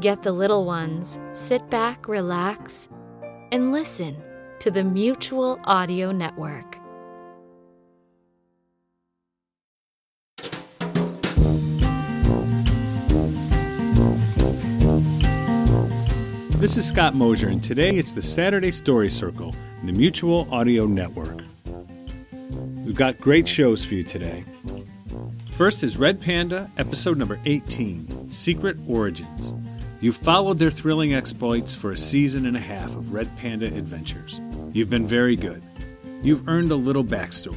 Get the little ones, sit back, relax, and listen to the Mutual Audio Network. This is Scott Mosier, and today it's the Saturday Story Circle in the Mutual Audio Network. We've got great shows for you today. First is Red Panda, episode number 18 Secret Origins. You've followed their thrilling exploits for a season and a half of Red Panda adventures. You've been very good. You've earned a little backstory.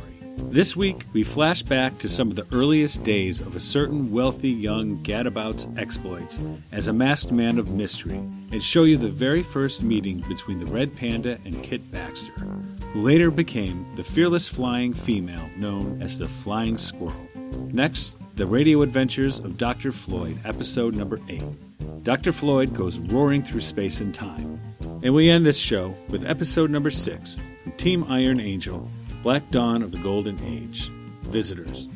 This week, we flash back to some of the earliest days of a certain wealthy young gadabout's exploits as a masked man of mystery and show you the very first meeting between the Red Panda and Kit Baxter, who later became the fearless flying female known as the Flying Squirrel. Next, the radio adventures of Dr. Floyd, episode number 8. Dr. Floyd goes roaring through space and time. And we end this show with episode number 6 from Team Iron Angel Black Dawn of the Golden Age Visitors.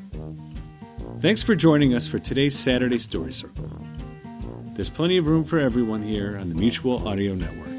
Thanks for joining us for today's Saturday Story Circle. There's plenty of room for everyone here on the Mutual Audio Network.